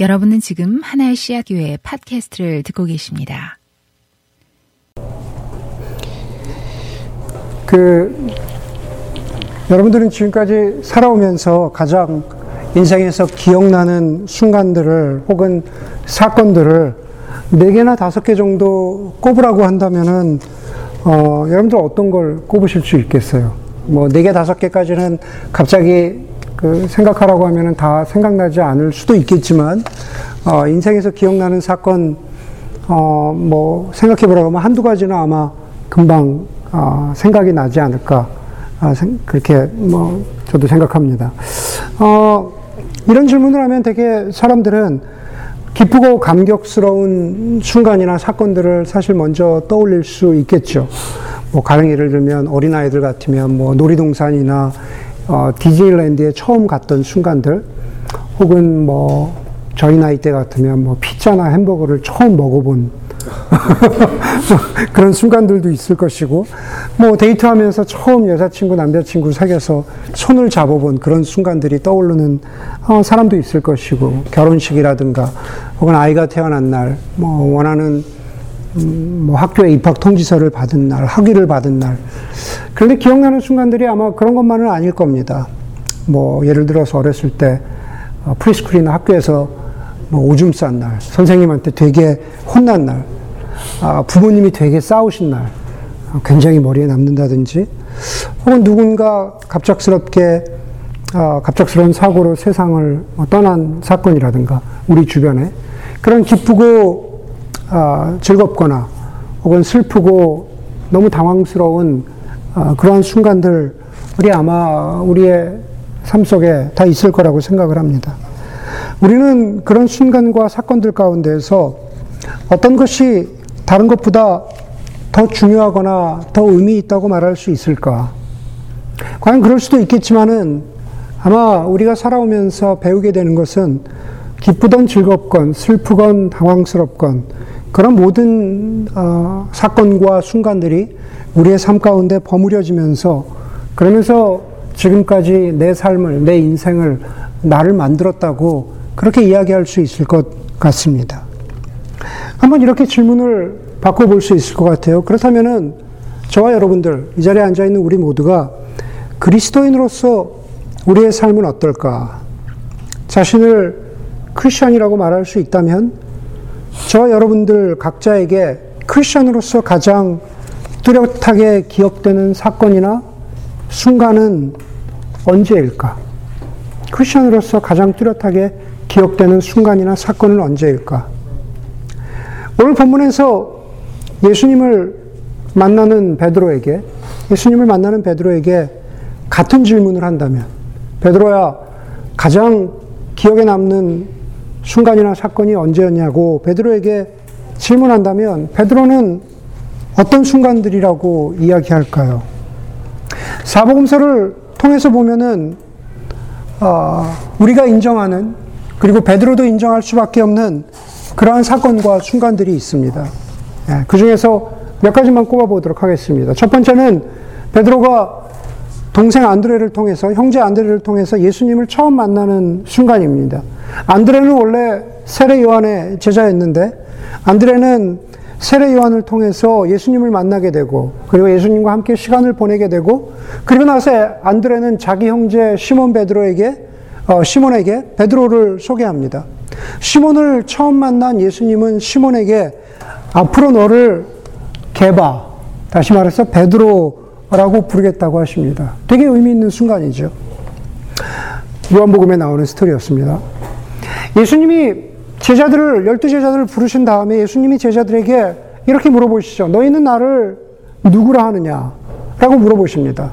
여러분은 지금 하나의 씨앗 교회 팟캐스트를 듣고 계십니다. 그 여러분들은 지금까지 살아오면서 가장 인생에서 기억나는 순간들을 혹은 사건들을 네 개나 다섯 개 정도 꼽으라고 한다면은 어, 여러분들 어떤 걸 꼽으실 수 있겠어요? 뭐 네 개 다섯 개까지는 갑자기 그 생각하라고 하면은 다 생각나지 않을 수도 있겠지만 어, 인생에서 기억나는 사건 어, 뭐 생각해 보라고 하면 한두 가지는 아마 금방 어, 생각이 나지 않을까 아, 생, 그렇게 뭐 저도 생각합니다. 어, 이런 질문을 하면 되게 사람들은 기쁘고 감격스러운 순간이나 사건들을 사실 먼저 떠올릴 수 있겠죠. 뭐 가령 예를 들면 어린아이들 같으면 뭐 놀이동산이나 어, 디즈니랜드에 처음 갔던 순간들, 혹은 뭐 저희 나이 때 같으면 뭐 피자나 햄버거를 처음 먹어본 그런 순간들도 있을 것이고, 뭐 데이트하면서 처음 여자친구, 남자친구 사귀어서 손을 잡아본 그런 순간들이 떠오르는 어, 사람도 있을 것이고, 결혼식이라든가, 혹은 아이가 태어난 날, 뭐 원하는 음, 뭐 학교에 입학 통지서를 받은 날, 학위를 받은 날. 그런데 기억나는 순간들이 아마 그런 것만은 아닐 겁니다. 뭐 예를 들어서 어렸을 때 어, preschool이나 학교에서 뭐 오줌 싼 날, 선생님한테 되게 혼난 날, 아, 부모님이 되게 싸우신 날, 어, 굉장히 머리에 남는다든지, 혹은 누군가 갑작스럽게 어, 갑작스러운 사고로 세상을 뭐 떠난 사건이라든가 우리 주변에 그런 기쁘고 어, 즐겁거나 혹은 슬프고 너무 당황스러운 어, 그러한 순간들이 아마 우리의 삶 속에 다 있을 거라고 생각을 합니다. 우리는 그런 순간과 사건들 가운데서 어떤 것이 다른 것보다 더 중요하거나 더 의미 있다고 말할 수 있을까? 과연 그럴 수도 있겠지만은 아마 우리가 살아오면서 배우게 되는 것은 기쁘던 즐겁건 슬프건 당황스럽건 그런 모든 어, 사건과 순간들이 우리의 삶 가운데 버무려지면서 그러면서 지금까지 내 삶을 내 인생을 나를 만들었다고 그렇게 이야기할 수 있을 것 같습니다. 한번 이렇게 질문을 바꿔볼 수 있을 것 같아요. 그렇다면은 저와 여러분들 이 자리에 앉아 있는 우리 모두가 그리스도인으로서 우리의 삶은 어떨까? 자신을 크리스천이라고 말할 수 있다면 저와 여러분들 각자에게 크리스천으로서 가장 뚜렷하게 기억되는 사건이나 순간은 언제일까? 크리스천으로서 가장 뚜렷하게 기억되는 순간이나 사건은 언제일까? 오늘 본문에서 예수님을 만나는 베드로에게 예수님을 만나는 베드로에게 같은 질문을 한다면 베드로야 가장 기억에 남는 순간이나 사건이 언제였냐고 베드로에게 질문한다면 베드로는 어떤 순간들이라고 이야기할까요? 사복음서를 통해서 보면은 어, 우리가 인정하는 그리고 베드로도 인정할 수밖에 없는 그러한 사건과 순간들이 있습니다. 예, 그 중에서 몇 가지만 꼽아보도록 하겠습니다. 첫 번째는 베드로가 동생 안드레를 통해서 형제 안드레를 통해서 예수님을 처음 만나는 순간입니다. 안드레는 원래 세례 요한의 제자였는데 안드레는 세례 요한을 통해서 예수님을 만나게 되고 그리고 예수님과 함께 시간을 보내게 되고 그리고 나서 안드레는 자기 형제 시몬 베드로에게 어, 시몬에게 베드로를 소개합니다. 시몬을 처음 만난 예수님은 시몬에게 앞으로 너를 개바 다시 말해서 베드로 라고 부르겠다고 하십니다. 되게 의미 있는 순간이죠. 요한복음에 나오는 스토리였습니다. 예수님이 제자들을, 열두 제자들을 부르신 다음에 예수님이 제자들에게 이렇게 물어보시죠. 너희는 나를 누구라 하느냐? 라고 물어보십니다.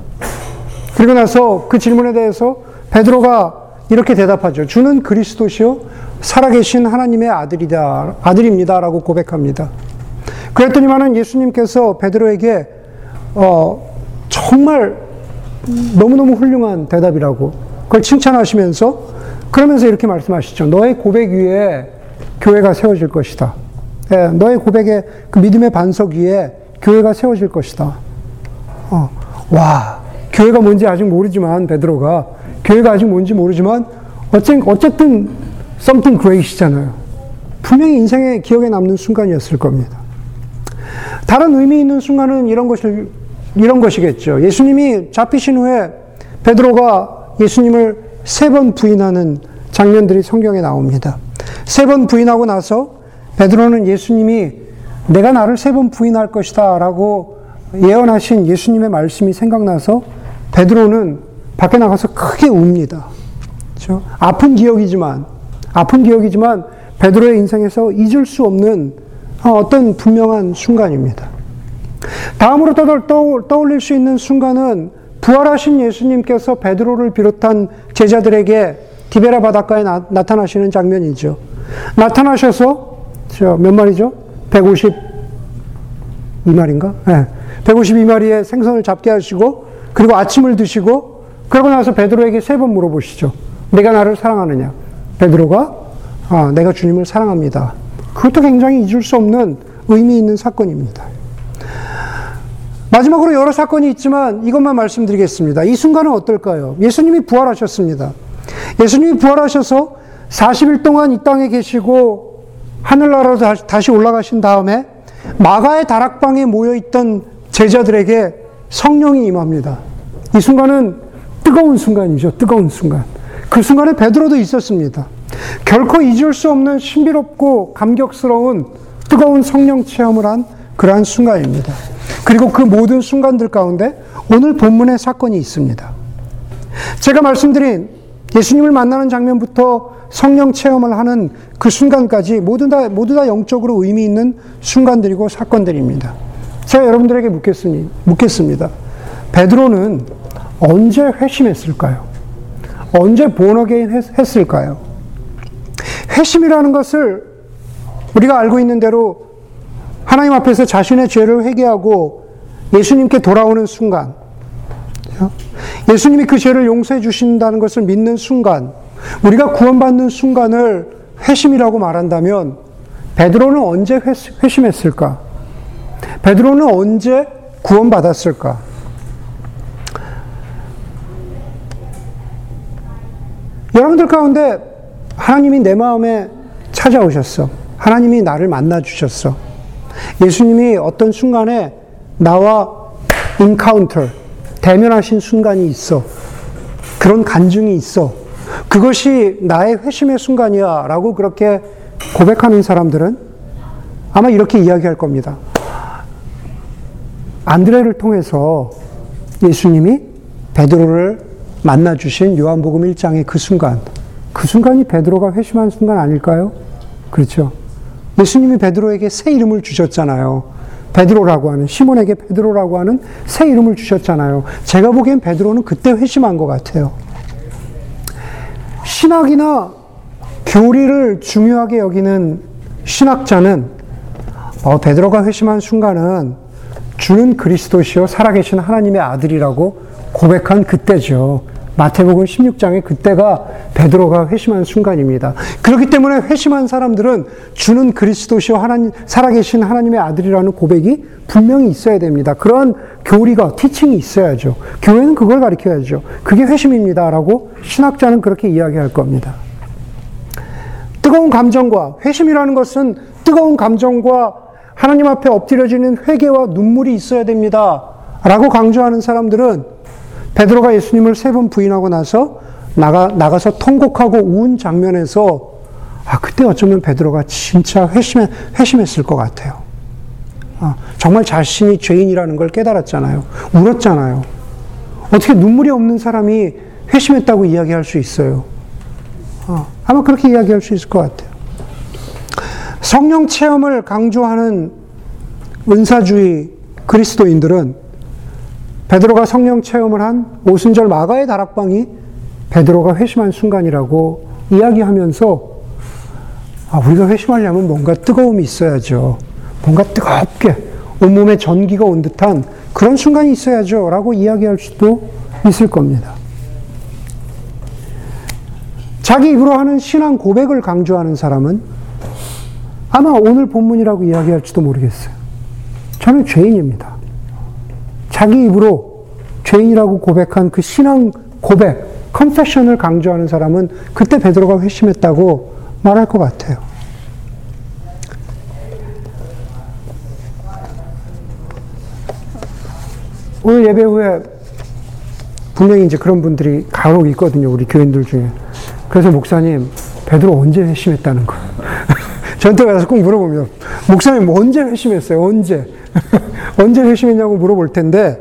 그리고 나서 그 질문에 대해서 베드로가 이렇게 대답하죠. 주는 그리스도시요 살아계신 하나님의 아들이다 아들입니다. 라고 고백합니다. 그랬더니만은 예수님께서 베드로에게 어, 정말 너무너무 훌륭한 대답이라고 그걸 칭찬하시면서 그러면서 이렇게 말씀하시죠. 너의 고백 위에 교회가 세워질 것이다. 예, 너의 고백의 그 믿음의 반석 위에 교회가 세워질 것이다. 어, 와, 교회가 뭔지 아직 모르지만 베드로가 교회가 아직 뭔지 모르지만 어쨌든 something great이잖아요. 분명히 인생의 기억에 남는 순간이었을 겁니다. 다른 의미 있는 순간은 이런 것을 이런 것이겠죠. 예수님이 잡히신 후에 베드로가 예수님을 세 번 부인하는 장면들이 성경에 나옵니다. 세 번 부인하고 나서 베드로는 예수님이 내가 나를 세 번 부인할 것이다 라고 예언하신 예수님의 말씀이 생각나서 베드로는 밖에 나가서 크게 웁니다. 그렇죠? 아픈 기억이지만 아픈 기억이지만 베드로의 인생에서 잊을 수 없는 어떤 분명한 순간입니다. 다음으로 떠올릴 수 있는 순간은 부활하신 예수님께서 베드로를 비롯한 제자들에게 디베라 바닷가에 나, 타나시는 장면이죠. 나타나셔서 몇 마리죠? 152마리인가? 네. 152마리의 생선을 잡게 하시고 그리고 아침을 드시고 그러고 나서 베드로에게 세 번 물어보시죠. 내가 나를 사랑하느냐? 베드로가 아, 내가 주님을 사랑합니다. 그것도 굉장히 잊을 수 없는 의미 있는 사건입니다. 마지막으로 여러 사건이 있지만 이것만 말씀드리겠습니다. 이 순간은 어떨까요? 예수님이 부활하셨습니다. 예수님이 부활하셔서 40일 동안 이 땅에 계시고 하늘나라로 다시 올라가신 다음에 마가의 다락방에 모여 있던 제자들에게 성령이 임합니다. 이 순간은 뜨거운 순간이죠. 뜨거운 순간. 그 순간에 베드로도 있었습니다. 결코 잊을 수 없는 신비롭고 감격스러운 뜨거운 성령 체험을 한 그러한 순간입니다. 그리고 그 모든 순간들 가운데 오늘 본문의 사건이 있습니다. 제가 말씀드린 예수님을 만나는 장면부터 성령 체험을 하는 그 순간까지 모두 다, 모두 다 영적으로 의미 있는 순간들이고 사건들입니다. 제가 여러분들에게 묻겠습니다. 묻겠습니다. 베드로는 언제 회심했을까요? 언제 본어게인 했을까요? 회심이라는 것을 우리가 알고 있는 대로 하나님 앞에서 자신의 죄를 회개하고 예수님께 돌아오는 순간, 예수님이 그 죄를 용서해 주신다는 것을 믿는 순간, 우리가 구원받는 순간을 회심이라고 말한다면 베드로는 언제 회심했을까? 베드로는 언제 구원받았을까? 여러분들 가운데 하나님이 내 마음에 찾아오셨어. 하나님이 나를 만나 주셨어. 예수님이 어떤 순간에 나와 인카운터, 대면하신 순간이 있어. 그런 간증이 있어. 그것이 나의 회심의 순간이야. 라고 그렇게 고백하는 사람들은 아마 이렇게 이야기할 겁니다. 안드레를 통해서 예수님이 베드로를 만나 주신 요한복음 1장의 그 순간, 그 순간이 베드로가 회심한 순간 아닐까요? 그렇죠. 예수님이 베드로에게 새 이름을 주셨잖아요. 베드로라고 하는 시몬에게 베드로라고 하는 새 이름을 주셨잖아요. 제가 보기엔 베드로는 그때 회심한 것 같아요. 신학이나 교리를 중요하게 여기는 신학자는 어, 베드로가 회심한 순간은 주는 그리스도시요 살아계신 하나님의 아들이라고 고백한 그때죠. 마태복음 16장에 그때가 베드로가 회심한 순간입니다. 그렇기 때문에 회심한 사람들은 주는 그리스도시요 하나님 살아계신 하나님의 아들이라는 고백이 분명히 있어야 됩니다. 그러한 교리가 티칭이 있어야죠. 교회는 그걸 가르쳐야죠. 그게 회심입니다라고 신학자는 그렇게 이야기할 겁니다. 뜨거운 감정과 회심이라는 것은 뜨거운 감정과 하나님 앞에 엎드려지는 회개와 눈물이 있어야 됩니다. 라고 강조하는 사람들은 베드로가 예수님을 세 번 부인하고 나서 나가, 나가서 통곡하고 운 장면에서 아, 그때 어쩌면 베드로가 진짜 회심해, 회심했을 것 같아요. 아, 정말 자신이 죄인이라는 걸 깨달았잖아요. 울었잖아요. 어떻게 눈물이 없는 사람이 회심했다고 이야기할 수 있어요? 아, 아마 그렇게 이야기할 수 있을 것 같아요. 성령 체험을 강조하는 은사주의 그리스도인들은 베드로가 성령 체험을 한 오순절 마가의 다락방이 베드로가 회심한 순간이라고 이야기하면서 아, 우리가 회심하려면 뭔가 뜨거움이 있어야죠. 뭔가 뜨겁게 온몸에 전기가 온 듯한 그런 순간이 있어야죠. 라고 이야기할 수도 있을 겁니다. 자기 입으로 하는 신앙 고백을 강조하는 사람은 아마 오늘 본문이라고 이야기할지도 모르겠어요. 저는 죄인입니다. 자기 입으로 죄인이라고 고백한 그 신앙 고백, 컨페션을 강조하는 사람은 그때 베드로가 회심했다고 말할 것 같아요. 오늘 예배 후에 분명히 이제 그런 분들이 간혹 있거든요. 우리 교인들 중에. 그래서 목사님, 베드로 언제 회심했다는 거. 저한테 가서 꼭 물어보면, 목사님 언제 회심했어요? 언제? 언제 회심했냐고 물어볼 텐데,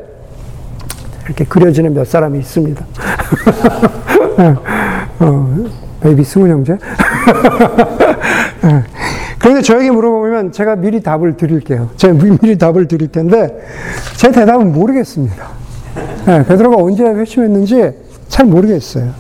이렇게 그려지는 몇 사람이 있습니다. 어, 베이비 승훈 형제? 그런데 저에게 물어보면 제가 미리 답을 드릴게요. 제가 미리 답을 드릴 텐데, 제 대답은 모르겠습니다. 네, 베드로가 언제 회심했는지 잘 모르겠어요.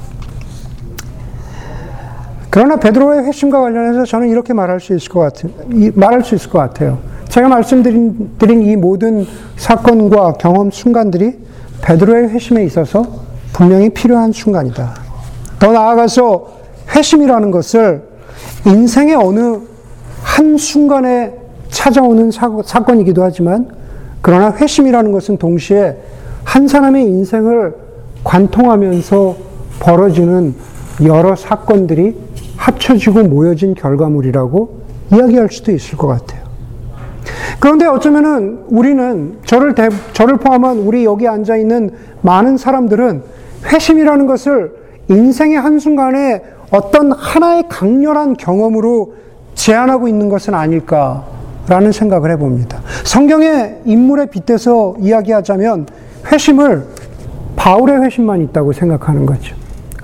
그러나 베드로의 회심과 관련해서 저는 이렇게 말할 수 있을 것 같은, 말할 수 있을 것 같아요. 제가 말씀드린 드린 이 모든 사건과 경험 순간들이 베드로의 회심에 있어서 분명히 필요한 순간이다. 더 나아가서 회심이라는 것을 인생의 어느 한 순간에 찾아오는 사건이기도 하지만 그러나 회심이라는 것은 동시에 한 사람의 인생을 관통하면서 벌어지는 여러 사건들이 합쳐지고 모여진 결과물이라고 이야기할 수도 있을 것 같아요. 그런데 어쩌면은 우리는 저를 대, 저를 포함한 우리 여기 앉아 있는 많은 사람들은 회심이라는 것을 인생의 한 순간에 어떤 하나의 강렬한 경험으로 제안하고 있는 것은 아닐까라는 생각을 해봅니다. 성경의 인물에 빗대서 이야기하자면 회심을 바울의 회심만 있다고 생각하는 거죠.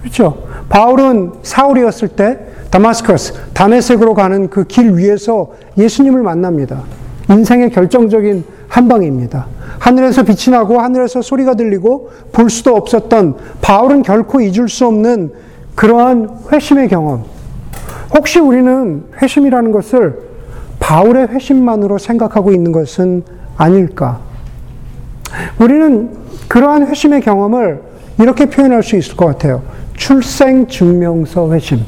그렇죠? 바울은 사울이었을 때 다마스커스, 다메섹으로 가는 그 길 위에서 예수님을 만납니다. 인생의 결정적인 한 방입니다. 하늘에서 빛이 나고 하늘에서 소리가 들리고 볼 수도 없었던 바울은 결코 잊을 수 없는 그러한 회심의 경험. 혹시 우리는 회심이라는 것을 바울의 회심만으로 생각하고 있는 것은 아닐까? 우리는 그러한 회심의 경험을 이렇게 표현할 수 있을 것 같아요. 출생 증명서 회심.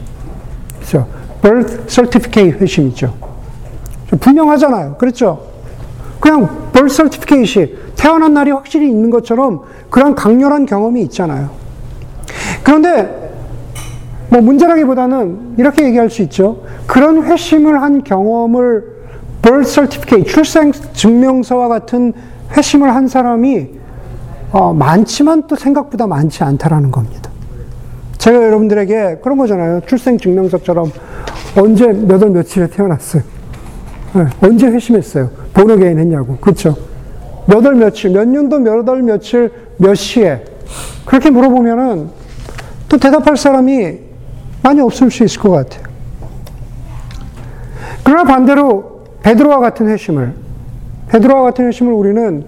그렇죠? birth certificate 회심이죠. 분명하잖아요. 그렇죠? 그냥 birth certificate이 태어난 날이 확실히 있는 것처럼 그런 강렬한 경험이 있잖아요. 그런데 뭐 문제라기보다는 이렇게 얘기할 수 있죠. 그런 회심을 한 경험을 birth certificate, 출생 증명서와 같은 회심을 한 사람이 어, 많지만 또 생각보다 많지 않다라는 겁니다. 제가 여러분들에게 그런 거잖아요. 출생 증명서처럼 언제 몇 월 며칠에 태어났어요. 네, 언제 회심했어요. 본어게인 했냐고. 그렇죠? 몇 월 며칠, 몇 년도 몇 월 며칠, 몇 시에 그렇게 물어보면은 또 대답할 사람이 많이 없을 수 있을 것 같아요. 그러나 반대로 베드로와 같은 회심을 베드로와 같은 회심을 우리는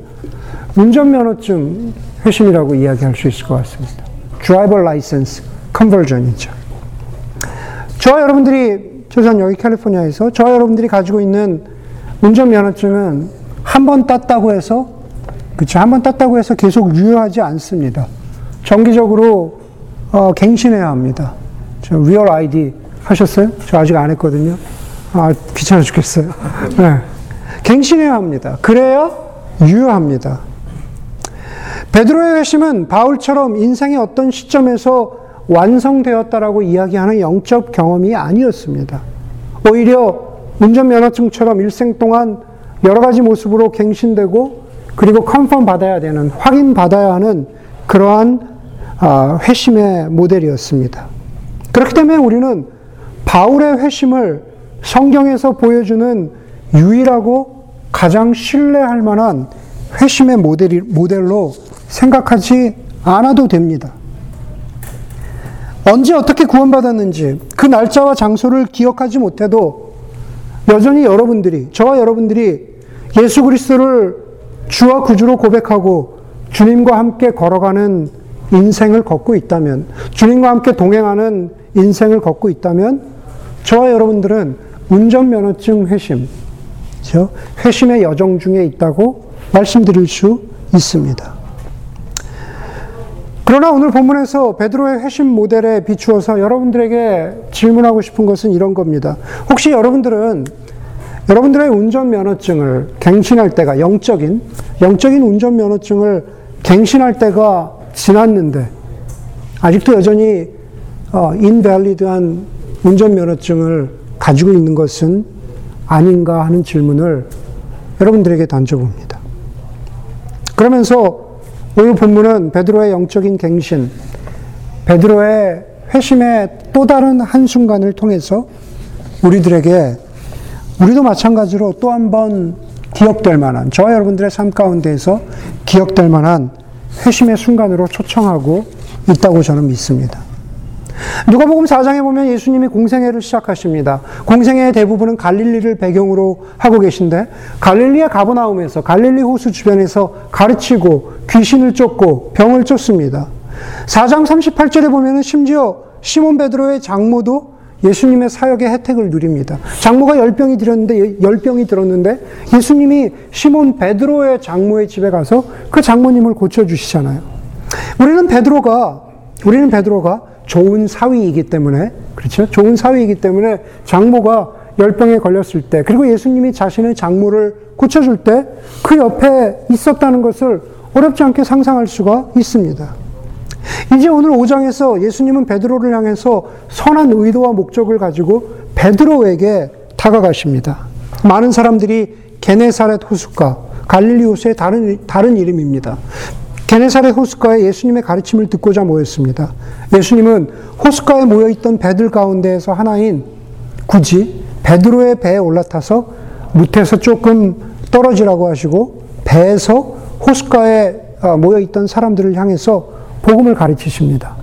운전면허증 회심이라고 이야기할 수 있을 것 같습니다. Driver License Conversion이죠. 저와 여러분들이, 저는 여기 캘리포니아에서 저와 여러분들이 가지고 있는 운전면허증은 한 번 땄다고 해서, 그쵸, 한번 땄다고 해서 계속 유효하지 않습니다. 정기적으로, 어, 갱신해야 합니다. 저 Real ID 하셨어요? 저 아직 안 했거든요. 아, 귀찮아 죽겠어요. 네. 갱신해야 합니다. 그래야 유효합니다. 베드로의 회심은 바울처럼 인생의 어떤 시점에서 완성되었다라고 이야기하는 영적 경험이 아니었습니다. 오히려 운전면허증처럼 일생 동안 여러 가지 모습으로 갱신되고 그리고 컨펌 받아야 되는 확인 받아야 하는 그러한 아, 회심의 모델이었습니다. 그렇기 때문에 우리는 바울의 회심을 성경에서 보여주는 유일하고 가장 신뢰할 만한 회심의 모델로 생각하지 않아도 됩니다. 언제 어떻게 구원받았는지 그 날짜와 장소를 기억하지 못해도 여전히 여러분들이, 저와 여러분들이 예수 그리스도를 주와 구주로 고백하고 주님과 함께 걸어가는 인생을 걷고 있다면, 주님과 함께 동행하는 인생을 걷고 있다면, 저와 여러분들은 운전면허증 회심, 회심의 여정 중에 있다고 말씀드릴 수 있습니다. 그러나 오늘 본문에서 베드로의 회심 모델에 비추어서 여러분들에게 질문하고 싶은 것은 이런 겁니다. 혹시 여러분들은 여러분들의 운전 면허증을 갱신할 때가 영적인 영적인 운전 면허증을 갱신할 때가 지났는데 아직도 여전히 어, 인밸리드한 운전 면허증을 가지고 있는 것은 아닌가 하는 질문을 여러분들에게 던져봅니다. 그러면서 오늘 본문은 베드로의 영적인 갱신, 베드로의 회심의 또 다른 한순간을 통해서 우리들에게 우리도 마찬가지로 또 한 번 기억될 만한 저와 여러분들의 삶 가운데에서 기억될 만한 회심의 순간으로 초청하고 있다고 저는 믿습니다. 누가복음 4장에 보면 예수님이 공생애를 시작하십니다. 공생애의 대부분은 갈릴리를 배경으로 하고 계신데 갈릴리의 가버나움에서 갈릴리 호수 주변에서 가르치고 귀신을 쫓고 병을 쫓습니다. 4장 38절에 보면 심지어 시몬 베드로의 장모도 예수님의 사역의 혜택을 누립니다. 장모가 열병이 들었는데 열병이 들었는데 예수님이 시몬 베드로의 장모의 집에 가서 그 장모님을 고쳐 주시잖아요. 우리는 베드로가 우리는 베드로가 좋은 사위이기 때문에 그렇죠? 좋은 사위이기 때문에 장모가 열병에 걸렸을 때 그리고 예수님이 자신의 장모를 고쳐줄 때 그 옆에 있었다는 것을 어렵지 않게 상상할 수가 있습니다. 이제 오늘 5장에서 예수님은 베드로를 향해서 선한 의도와 목적을 가지고 베드로에게 다가가십니다. 많은 사람들이 게네사렛 호숫가, 갈릴리 호수의 다른, 다른 이름입니다. 게네사렛 호숫가에 예수님의 가르침을 듣고자 모였습니다. 예수님은 호숫가에 모여 있던 배들 가운데에서 하나인 굳이 베드로의 배에 올라타서 무태에서 조금 떨어지라고 하시고 배에서 호숫가에 어, 모여 있던 사람들을 향해서 복음을 가르치십니다.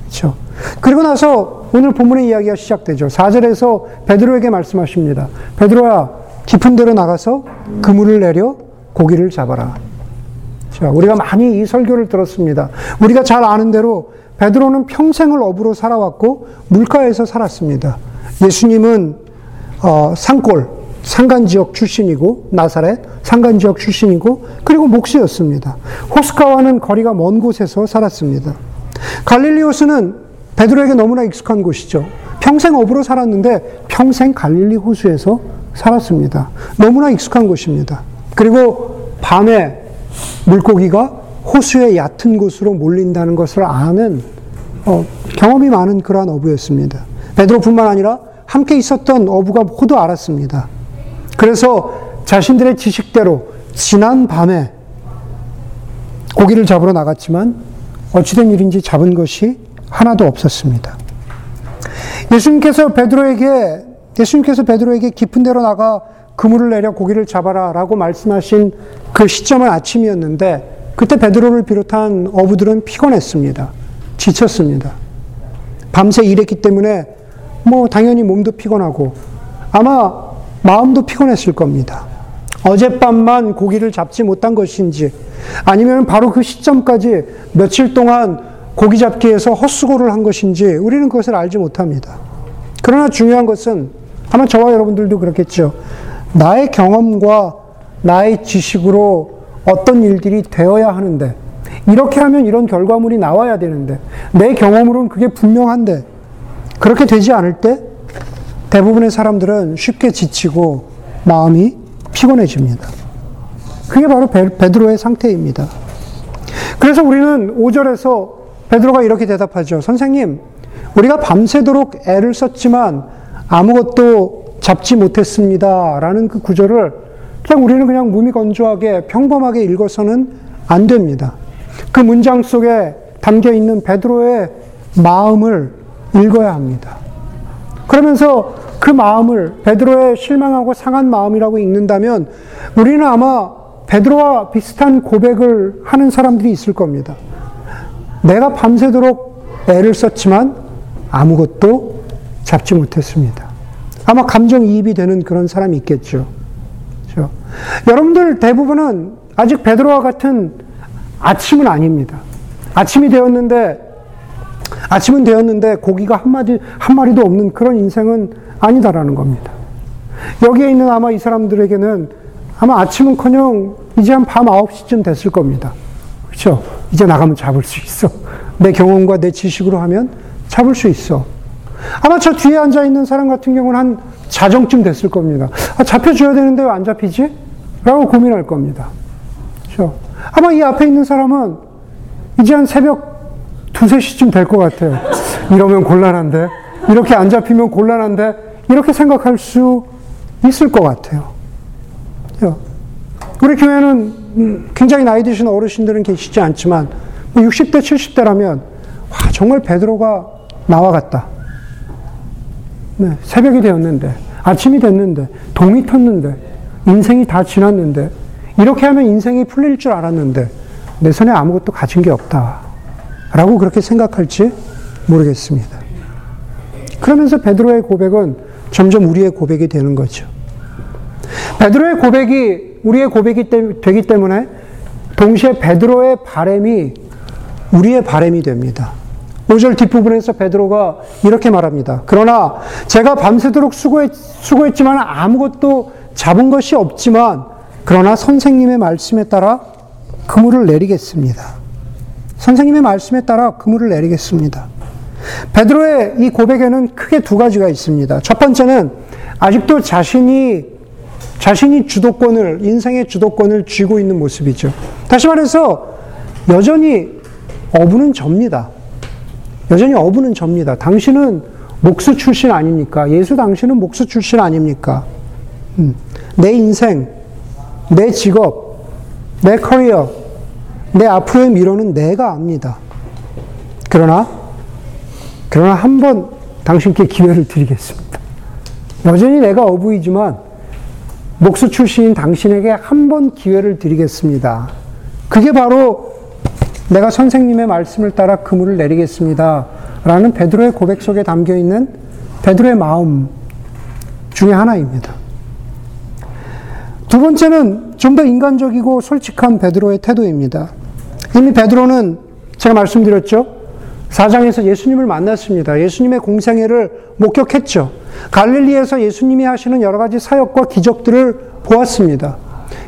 그렇죠? 그리고 나서 오늘 본문의 이야기가 시작되죠. 4절에서 베드로에게 말씀하십니다. 베드로야, 깊은 데로 나가서 그물을 내려 고기를 잡아라. 자, 우리가 많이 이 설교를 들었습니다. 우리가 잘 아는 대로 베드로는 평생을 어부로 살아왔고 물가에서 살았습니다. 예수님은 어, 산골, 산간 지역 출신이고 나사렛 산간 지역 출신이고 그리고 목수였습니다. 호스카와는 거리가 먼 곳에서 살았습니다. 갈릴리 호수는 베드로에게 너무나 익숙한 곳이죠. 평생 어부로 살았는데 평생 갈릴리 호수에서 살았습니다. 너무나 익숙한 곳입니다. 그리고 밤에 물고기가 호수의 얕은 곳으로 몰린다는 것을 아는 어, 경험이 많은 그러한 어부였습니다. 베드로뿐만 아니라 함께 있었던 어부가 모두 알았습니다. 그래서 자신들의 지식대로 지난 밤에 고기를 잡으러 나갔지만 어찌된 일인지 잡은 것이 하나도 없었습니다. 예수님께서 베드로에게 예수님께서 베드로에게 깊은 데로 나가 그물을 내려 고기를 잡아라라고 말씀하신 그 시점은 아침이었는데 그때 베드로를 비롯한 어부들은 피곤했습니다. 지쳤습니다. 밤새 일했기 때문에 뭐 당연히 몸도 피곤하고 아마 마음도 피곤했을 겁니다. 어젯밤만 고기를 잡지 못한 것인지 아니면 바로 그 시점까지 며칠 동안 고기 잡기에서 헛수고를 한 것인지 우리는 그것을 알지 못합니다. 그러나 중요한 것은 아마 저와 여러분들도 그렇겠죠. 나의 경험과 나의 지식으로 어떤 일들이 되어야 하는데, 이렇게 하면 이런 결과물이 나와야 되는데, 내 경험으로는 그게 분명한데, 그렇게 되지 않을 때 대부분의 사람들은 쉽게 지치고 마음이 피곤해집니다. 그게 바로 베드로의 상태입니다. 그래서 우리는 5절에서 베드로가 이렇게 대답하죠. 선생님, 우리가 밤새도록 애를 썼지만 아무것도 잡지 못했습니다. 라는 그 구절을 그냥 우리는 그냥 무미건조하게 평범하게 읽어서는 안 됩니다. 그 문장 속에 담겨 있는 베드로의 마음을 읽어야 합니다. 그러면서 그 마음을 베드로의 실망하고 상한 마음이라고 읽는다면 우리는 아마 베드로와 비슷한 고백을 하는 사람들이 있을 겁니다. 내가 밤새도록 애를 썼지만 아무것도 잡지 못했습니다. 아마 감정이입이 되는 그런 사람이 있겠죠. 그렇죠? 여러분들 대부분은 아직 베드로와 같은 아침은 아닙니다. 아침이 되었는데 아침은 되었는데 고기가 한 마디 한 마리도 없는 그런 인생은 아니다라는 겁니다. 여기에 있는 아마 이 사람들에게는 아마 아침은커녕 이제 한 밤 9시쯤 됐을 겁니다. 그렇죠? 이제 나가면 잡을 수 있어. 내 경험과 내 지식으로 하면 잡을 수 있어. 아마 저 뒤에 앉아 있는 사람 같은 경우는 한 자정쯤 됐을 겁니다. 아, 잡혀줘야 되는데 왜 안 잡히지? 라고 고민할 겁니다. 그렇죠? 아마 이 앞에 있는 사람은 이제 한 새벽 두세 시쯤 될 것 같아요. 이러면 곤란한데. 이렇게 안 잡히면 곤란한데 이렇게 생각할 수 있을 것 같아요. 우리 교회는 굉장히 나이 드신 어르신들은 계시지 않지만 60대, 뭐 70대라면 와, 정말 베드로가 나와 같다. 네, 새벽이 되었는데 아침이 됐는데 동이 텄는데 인생이 다 지났는데 이렇게 하면 인생이 풀릴 줄 알았는데 내 손에 아무것도 가진 게 없다. 라고 그렇게 생각할지 모르겠습니다. 그러면서 베드로의 고백은 점점 우리의 고백이 되는 거죠. 베드로의 고백이 우리의 고백이 되기 때문에 동시에 베드로의 바램이 우리의 바램이 됩니다. 5절 뒷부분에서 베드로가 이렇게 말합니다. 그러나 제가 밤새도록 수고했, 수고했지만 아무것도 잡은 것이 없지만 그러나 선생님의 말씀에 따라 그물을 내리겠습니다. 선생님의 말씀에 따라 그물을 내리겠습니다. 베드로의 이 고백에는 크게 두 가지가 있습니다. 첫 번째는 아직도 자신이 자신이 주도권을 인생의 주도권을 쥐고 있는 모습이죠. 다시 말해서 여전히 어부는 접니다. 여전히 어부는 접니다. 당신은 목수 출신 아닙니까? 예수 당신은 목수 출신 아닙니까? 음, 내 인생, 내 직업, 내 커리어, 내 앞으로의 미래는 내가 압니다. 그러나, 그러나 한 번 당신께 기회를 드리겠습니다. 여전히 내가 어부이지만 목수 출신인 당신에게 한 번 기회를 드리겠습니다. 그게 바로 내가 선생님의 말씀을 따라 그물을 내리겠습니다. 라는 베드로의 고백 속에 담겨 있는 베드로의 마음 중에 하나입니다. 두 번째는 좀 더 인간적이고 솔직한 베드로의 태도입니다. 이미 베드로는 제가 말씀드렸죠. 사장에서 예수님을 만났습니다. 예수님의 공생애를 목격했죠. 갈릴리에서 예수님이 하시는 여러 가지 사역과 기적들을 보았습니다.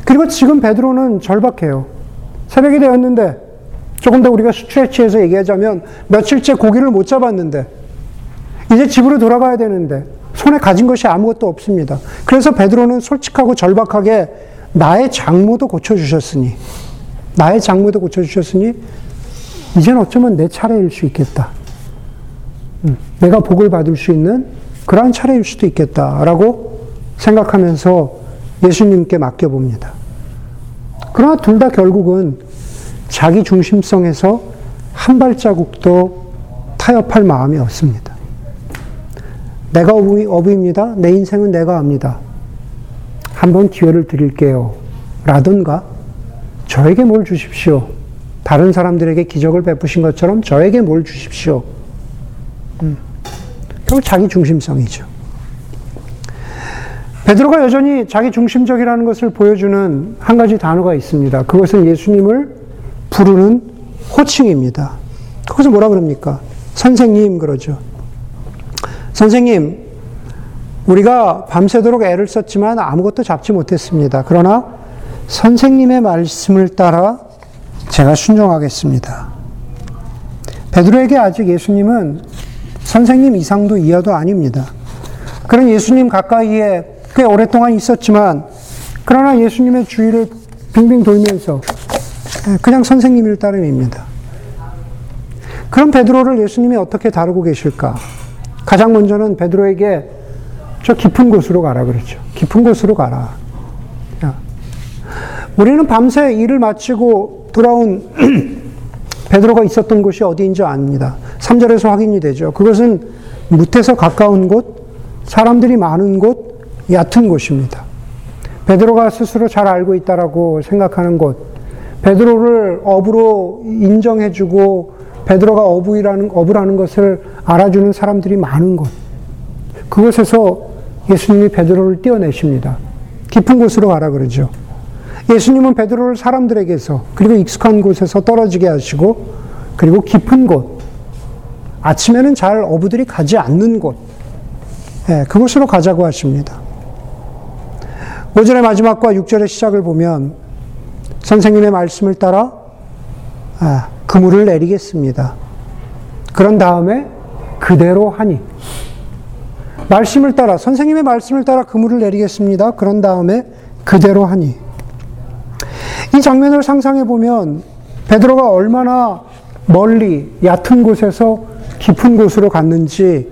그리고 지금 베드로는 절박해요. 새벽이 되었는데 조금 더 우리가 스트레치해서 얘기하자면 며칠째 고기를 못 잡았는데 이제 집으로 돌아가야 되는데 손에 가진 것이 아무것도 없습니다. 그래서 베드로는 솔직하고 절박하게 나의 장모도 고쳐주셨으니 나의 장모도 고쳐주셨으니 이제는 어쩌면 내 차례일 수 있겠다. 음, 내가 복을 받을 수 있는 그러한 차례일 수도 있겠다라고 생각하면서 예수님께 맡겨봅니다. 그러나 둘 다 결국은 자기 중심성에서 한 발자국도 타협할 마음이 없습니다. 내가 어부, 입니다내 인생은 내가 합니다. 한번 기회를 드릴게요. 라든가, 저에게 뭘 주십시오. 다른 사람들에게 기적을 베푸신 것처럼 저에게 뭘 주십시오. 음. 결국 자기 중심성이죠. 베드로가 여전히 자기 중심적이라는 것을 보여주는 한 가지 단어가 있습니다. 그것은 예수님을 부르는 호칭입니다. 그것을 뭐라 그럽니까? 선생님 그러죠. 선생님, 우리가 밤새도록 애를 썼지만 아무것도 잡지 못했습니다. 그러나 선생님의 말씀을 따라 제가 순종하겠습니다. 베드로에게 아직 예수님은 선생님 이상도 이하도 아닙니다. 그런 예수님 가까이에 꽤 오랫동안 있었지만 그러나 예수님의 주위를 빙빙 돌면서 예, 그냥 선생님일 따름입니다. 그럼 베드로를 예수님이 어떻게 다루고 계실까? 가장 먼저는 베드로에게 저 깊은 곳으로 가라 그러죠. 깊은 곳으로 가라. 우리는 밤새 일을 마치고 돌아온 베드로가 있었던 곳이 어디인지 압니다. 3절에서 확인이 되죠. 그것은 무태서 가까운 곳, 사람들이 많은 곳, 얕은 곳입니다. 베드로가 스스로 잘 알고 있다라고 생각하는 곳, 베드로를 어부로 인정해주고 베드로가 어부이라는 어부라는 것을 알아주는 사람들이 많은 곳. 그곳에서 예수님이 베드로를 떼어내십니다. 깊은 곳으로 가라 그러죠. 예수님은 베드로를 사람들에게서 그리고 익숙한 곳에서 떨어지게 하시고 그리고 깊은 곳. 아침에는 잘 어부들이 가지 않는 곳. 네, 그곳으로 가자고 하십니다. 5절의 마지막과 6절의 시작을 보면 선생님의 말씀을 따라 아, 그물을 내리겠습니다. 그런 다음에 그대로 하니 말씀을 따라 선생님의 말씀을 따라 그물을 내리겠습니다. 그런 다음에 그대로 하니 이 장면을 상상해 보면 베드로가 얼마나 멀리 얕은 곳에서 깊은 곳으로 갔는지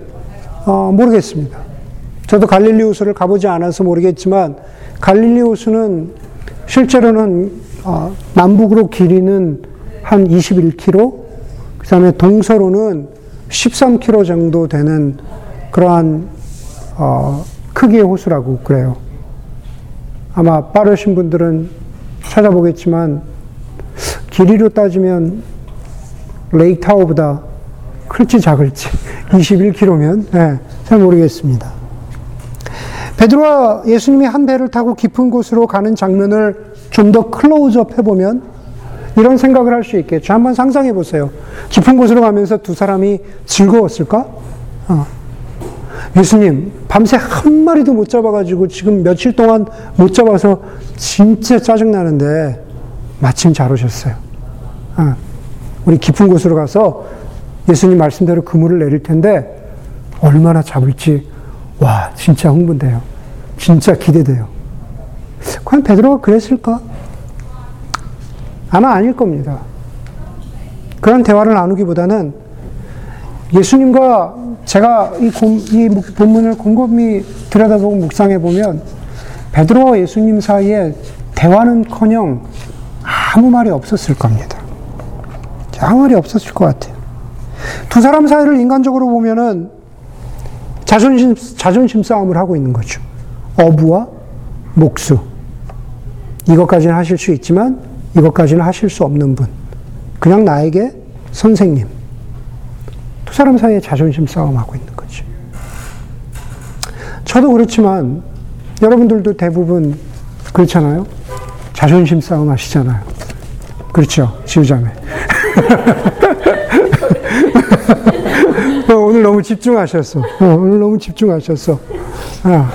어, 모르겠습니다. 저도 갈릴리 호수를 가보지 않아서 모르겠지만 갈릴리 호수는 실제로는 어, 남북으로 길이는 한 21km, 그 다음에 동서로는 13km 정도 되는 그러한 어, 크기의 호수라고 그래요. 아마 빠르신 분들은 찾아보겠지만 길이로 따지면 레이크 타워보다 클지 작을지 21km면 네, 잘 모르겠습니다. 베드로와 예수님이 한 배를 타고 깊은 곳으로 가는 장면을 좀 더 클로즈업 해보면 이런 생각을 할 수 있겠죠. 한번 상상해 보세요. 깊은 곳으로 가면서 두 사람이 즐거웠을까? 어. 예수님, 밤새 한 마리도 못 잡아가지고 지금 며칠 동안 못 잡아서 진짜 짜증나는데 마침 잘 오셨어요. 어. 우리 깊은 곳으로 가서 예수님 말씀대로 그물을 내릴 텐데 얼마나 잡을지 와 진짜 흥분돼요. 진짜 기대돼요. 과연 베드로가 그랬을까? 아마 아닐 겁니다. 그런 대화를 나누기보다는 예수님과 제가 이, 곰, 이 본문을 곰곰이 들여다보고 묵상해 보면 베드로와 예수님 사이에 대화는커녕 아무 말이 없었을 겁니다. 아무 말이 없었을 것 같아요. 두 사람 사이를 인간적으로 보면은 자존심, 자존심 싸움을 하고 있는 거죠. 어부와 목수. 이것까지는 하실 수 있지만 이것까지는 하실 수 없는 분. 그냥 나에게 선생님. 두 사람 사이에 자존심 싸움하고 있는 거죠. 저도 그렇지만 여러분들도 대부분 그렇잖아요. 자존심 싸움 하시잖아요. 그렇죠. 지우자매. 어, 오늘 너무 집중하셨어. 어, 오늘 너무 집중하셨어. 아,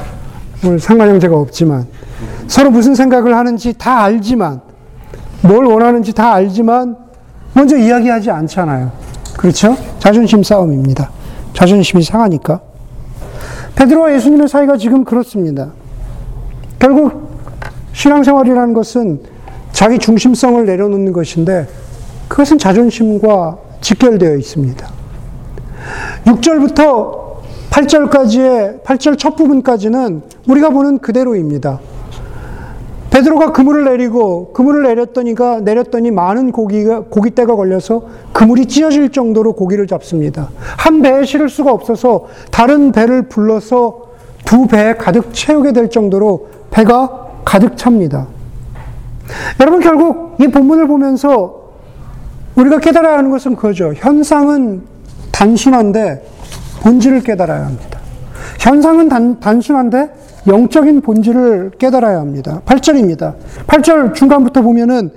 오늘 상관 형제가 없지만 서로 무슨 생각을 하는지 다 알지만 뭘 원하는지 다 알지만 먼저 이야기하지 않잖아요. 그렇죠? 자존심 싸움입니다. 자존심이 상하니까. 베드로와 예수님의 사이가 지금 그렇습니다. 결국 신앙생활이라는 것은 자기 중심성을 내려놓는 것인데 그것은 자존심과 직결되어 있습니다. 6절부터 8절까지의 8절 첫 부분까지는 우리가 보는 그대로입니다. 베드로가 그물을 내리고 그물을 내렸더니가 내렸더니 많은 고기가 고기대가 걸려서 그물이 찢어질 정도로 고기를 잡습니다. 한 배에 실을 수가 없어서 다른 배를 불러서 두 배에 가득 채우게 될 정도로 배가 가득 찹니다. 여러분 결국 이 본문을 보면서 우리가 깨달아야 하는 것은 그거죠. 현상은 단순한데 본질을 깨달아야 합니다. 현상은 단, 단순한데 영적인 본질을 깨달아야 합니다. 8절입니다. 8절 중간부터 보면은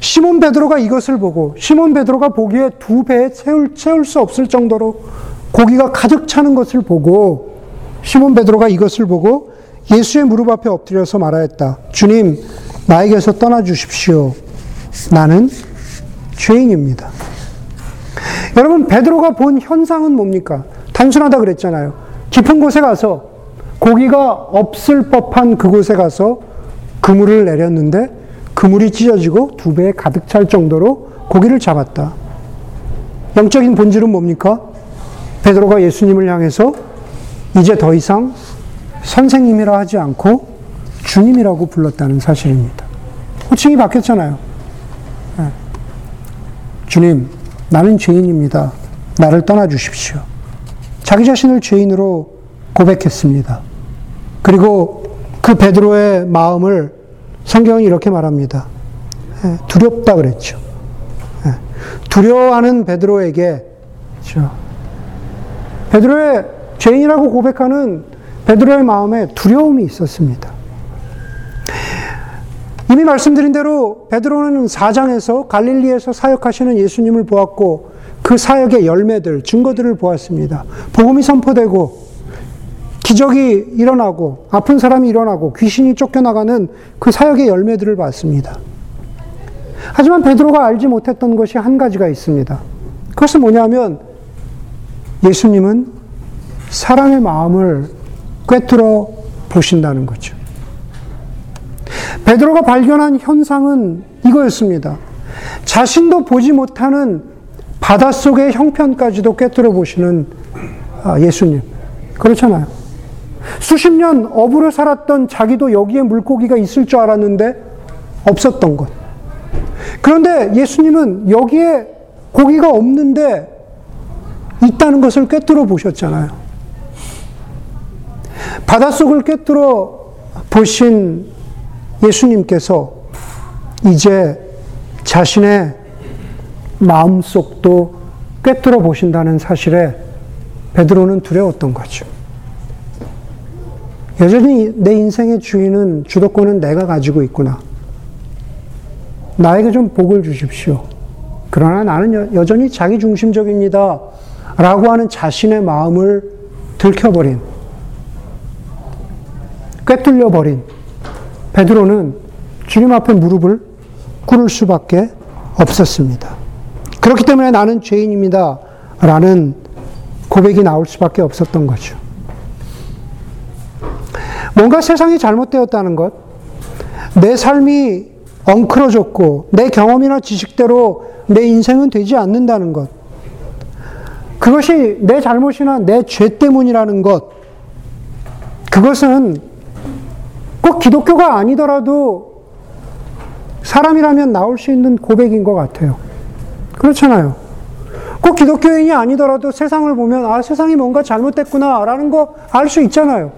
시몬 베드로가 이것을 보고 시몬 베드로가 보기에 두 배에 채울, 채울 수 없을 정도로 고기가 가득 차는 것을 보고 시몬 베드로가 이것을 보고 예수의 무릎 앞에 엎드려서 말하였다. 주님, 나에게서 떠나 주십시오. 나는 죄인입니다. 여러분, 베드로가 본 현상은 뭡니까? 단순하다 그랬잖아요. 깊은 곳에 가서 고기가 없을 법한 그곳에 가서 그물을 내렸는데 그물이 찢어지고 두 배에 가득 찰 정도로 고기를 잡았다. 영적인 본질은 뭡니까? 베드로가 예수님을 향해서 이제 더 이상 선생님이라 하지 않고 주님이라고 불렀다는 사실입니다. 호칭이 바뀌었잖아요. 네. 주님, 나는 죄인입니다. 나를 떠나 주십시오. 자기 자신을 죄인으로 고백했습니다. 그리고 그 베드로의 마음을 성경은 이렇게 말합니다. 예, 두렵다 그랬죠. 예, 두려워하는 베드로에게 그렇죠. 베드로의 죄인이라고 고백하는 베드로의 마음에 두려움이 있었습니다. 이미 말씀드린 대로 베드로는 4장에서 갈릴리에서 사역하시는 예수님을 보았고 그 사역의 열매들, 증거들을 보았습니다. 복음이 선포되고 기적이 일어나고 아픈 사람이 일어나고 귀신이 쫓겨나가는 그 사역의 열매들을 봤습니다. 하지만 베드로가 알지 못했던 것이 한 가지가 있습니다. 그것은 뭐냐면 예수님은 사람의 마음을 꿰뚫어 보신다는 거죠. 베드로가 발견한 현상은 이거였습니다. 자신도 보지 못하는 바닷속의 형편까지도 꿰뚫어 보시는 아, 예수님. 그렇잖아요. 수십 년 어부로 살았던 자기도 여기에 물고기가 있을 줄 알았는데 없었던 것. 그런데 예수님은 여기에 고기가 없는데 있다는 것을 꿰뚫어 보셨잖아요. 바닷속을 꿰뚫어 보신 예수님께서 이제 자신의 마음속도 꿰뚫어 보신다는 사실에 베드로는 두려웠던 거죠. 여전히 내 인생의 주인은 주도권은 내가 가지고 있구나. 나에게 좀 복을 주십시오. 그러나 나는 여, 전히 자기 중심적입니다. 라고 하는 자신의 마음을 들켜버린, 꿰뚫려 버린 베드로는 주님 앞에 무릎을 꿇을 수밖에 없었습니다. 그렇기 때문에 나는 죄인입니다. 라는 고백이 나올 수밖에 없었던 거죠. 뭔가 세상이 잘못되었다는 것, 내 삶이 엉클어졌고, 내 경험이나 지식대로 내 인생은 되지 않는다는 것, 그것이 내 잘못이나 내 죄 때문이라는 것, 그것은 꼭 기독교가 아니더라도 사람이라면 나올 수 있는 고백인 것 같아요. 그렇잖아요. 꼭 기독교인이 아니더라도 세상을 보면, 아, 세상이 뭔가 잘못됐구나, 라는 거 알 수 있잖아요.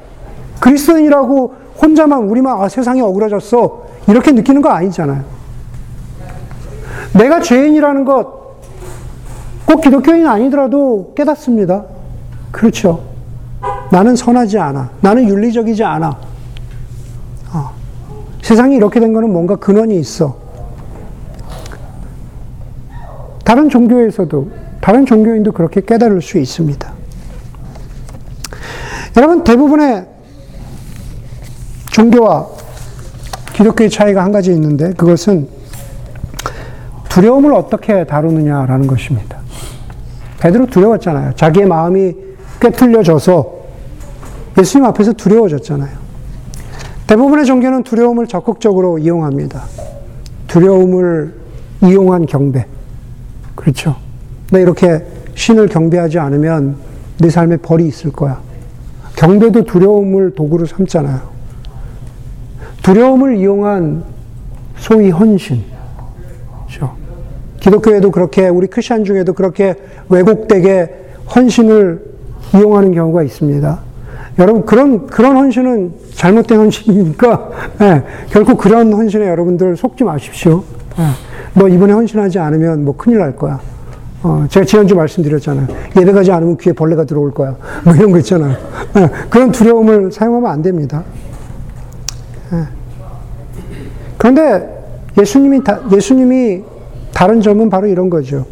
그리스도인이라고 혼자만, 우리만, 아, 세상이 억울해졌어. 이렇게 느끼는 거 아니잖아요. 내가 죄인이라는 것, 꼭 기독교인 아니더라도 깨닫습니다. 그렇죠. 나는 선하지 않아. 나는 윤리적이지 않아. 어. 세상이 이렇게 된 거는 뭔가 근원이 있어. 다른 종교에서도, 다른 종교인도 그렇게 깨달을 수 있습니다. 여러분, 대부분의 종교와 기독교의 차이가 한 가지 있는데, 그것은 두려움을 어떻게 다루느냐라는 것입니다. 베드로 두려웠잖아요. 자기의 마음이 꿰뚫려져서 예수님 앞에서 두려워졌잖아요. 대부분의 종교는 두려움을 적극적으로 이용합니다. 두려움을 이용한 경배. 그렇죠. 너 이렇게 신을 경배하지 않으면 네 삶에 벌이 있을 거야. 경배도 두려움을 도구로 삼잖아요. 두려움을 이용한 소위 헌신. 그렇죠. 기독교에도 그렇게 우리 크리스천 중에도 그렇게 왜곡되게 헌신을 이용하는 경우가 있습니다. 여러분 그런 그런 헌신은 잘못된 헌신이니까 네, 결코 그런 헌신에 여러분들 속지 마십시오. 네, 너 이번에 헌신하지 않으면 뭐 큰일 날 거야. 어, 제가 지난주 말씀드렸잖아요. 예배 가지 않으면 귀에 벌레가 들어올 거야. 뭐 이런 거 있잖아요. 네, 그런 두려움을 사용하면 안 됩니다. 그런데 예수님이 다, 예수님이 다른 점은 바로 이런 거죠.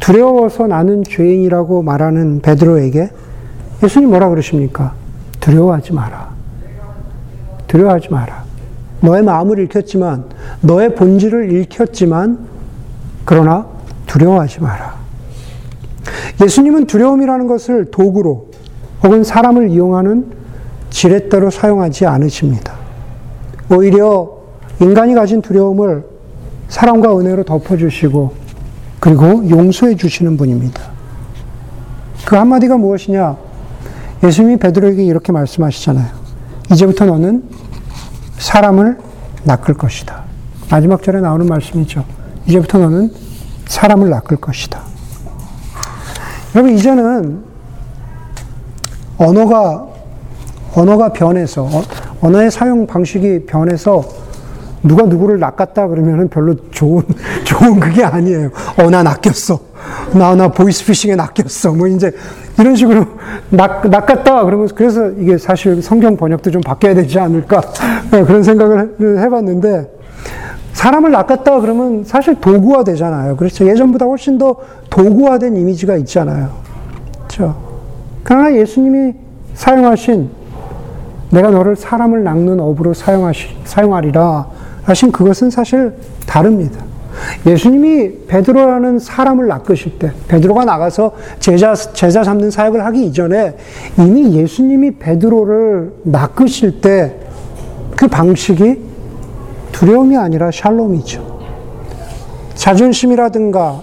두려워서 나는 죄인이라고 말하는 베드로에게 예수님 뭐라 그러십니까? 두려워하지 마라. 두려워하지 마라. 너의 마음을 읽혔지만, 너의 본질을 읽혔지만, 그러나 두려워하지 마라. 예수님은 두려움이라는 것을 도구로 혹은 사람을 이용하는 지렛대로 사용하지 않으십니다. 오히려 인간이 가진 두려움을 사랑과 은혜로 덮어주시고 그리고 용서해 주시는 분입니다. 그 한마디가 무엇이냐? 예수님이 베드로에게 이렇게 말씀하시잖아요. 이제부터 너는 사람을 낚을 것이다. 마지막 절에 나오는 말씀이죠. 이제부터 너는 사람을 낚을 것이다. 여러분, 이제는 언어가, 언어가 변해서, 어, 언어의 사용 방식이 변해서 누가 누구를 낚았다 그러면은 별로 좋은, 좋은 그게 아니에요. 어, 나 낚였어. 나, 나 보이스피싱에 낚였어. 뭐 이제 이런 식으로 낚, 낚았다. 그러면 그래서 이게 사실 성경 번역도 좀 바뀌어야 되지 않을까. 네, 그런 생각을 해봤는데 사람을 낚았다 그러면 사실 도구화 되잖아요. 그렇죠. 예전보다 훨씬 더 도구화된 이미지가 있잖아요. 그렇죠. 그러나 예수님이 사용하신 내가 너를 사람을 낚는 업으로 사용하시, 사용하리라 하신 그것은 사실 다릅니다. 예수님이 베드로라는 사람을 낚으실 때, 베드로가 나가서 제자, 제자 삼는 사역을 하기 이전에 이미 예수님이 베드로를 낚으실 때 그 방식이 두려움이 아니라 샬롬이죠. 자존심이라든가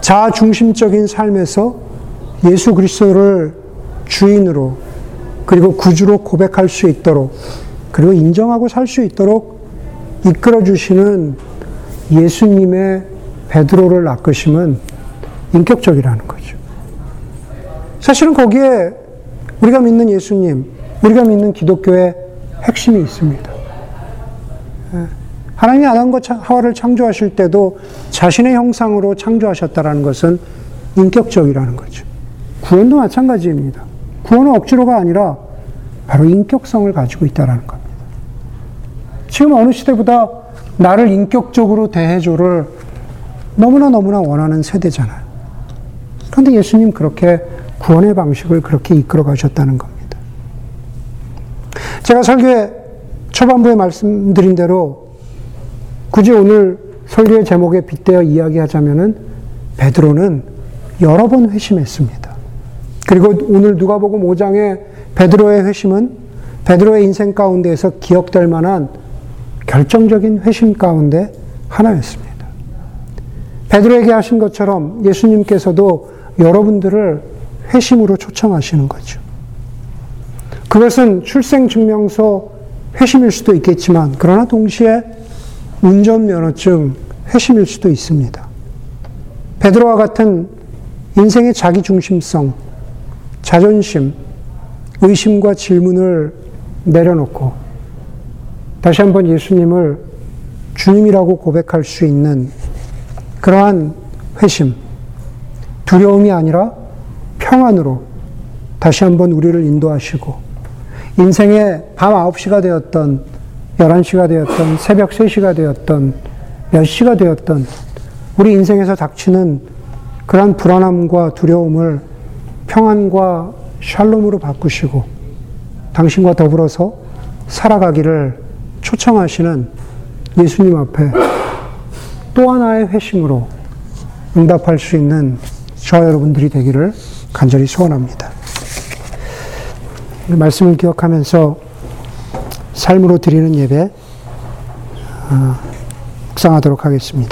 자중심적인 삶에서 예수 그리스도를 주인으로 그리고 구주로 고백할 수 있도록 그리고 인정하고 살 수 있도록 이끌어 주시는 예수님의 베드로를 낚으심은 인격적이라는 거죠. 사실은 거기에 우리가 믿는 예수님, 우리가 믿는 기독교의 핵심이 있습니다. 예. 하나님이 아담과 하와를 창조하실 때도 자신의 형상으로 창조하셨다라는 것은 인격적이라는 거죠. 구원도 마찬가지입니다. 구원은 억지로가 아니라 바로 인격성을 가지고 있다라는 겁니다. 지금 어느 시대보다 나를 인격적으로 대해줘를 너무나 너무나 원하는 세대잖아요. 그런데 예수님 그렇게 구원의 방식을 그렇게 이끌어 가셨다는 겁니다. 제가 설교의 초반부에 말씀드린 대로 굳이 오늘 설교의 제목에 빗대어 이야기하자면은 베드로는 여러 번 회심했습니다. 그리고 오늘 누가복음 5장의 베드로의 회심은 베드로의 인생 가운데에서 기억될 만한 결정적인 회심 가운데 하나였습니다. 베드로에게 하신 것처럼 예수님께서도 여러분들을 회심으로 초청하시는 거죠. 그것은 출생증명서 회심일 수도 있겠지만, 그러나 동시에 운전면허증 회심일 수도 있습니다. 베드로와 같은 인생의 자기중심성, 자존심, 의심과 질문을 내려놓고 다시 한번 예수님을 주님이라고 고백할 수 있는 그러한 회심, 두려움이 아니라 평안으로 다시 한번 우리를 인도하시고 인생의 밤 9시가 되었던 11시가 되었던 새벽 3시가 되었던 몇 시가 되었던 우리 인생에서 닥치는 그러한 불안함과 두려움을 평안과 샬롬으로 바꾸시고 당신과 더불어서 살아가기를 초청하시는 예수님 앞에 또 하나의 회심으로 응답할 수 있는 저 여러분들이 되기를 간절히 소원합니다. 말씀을 기억하면서 삶으로 드리는 예배 묵상하도록 하겠습니다.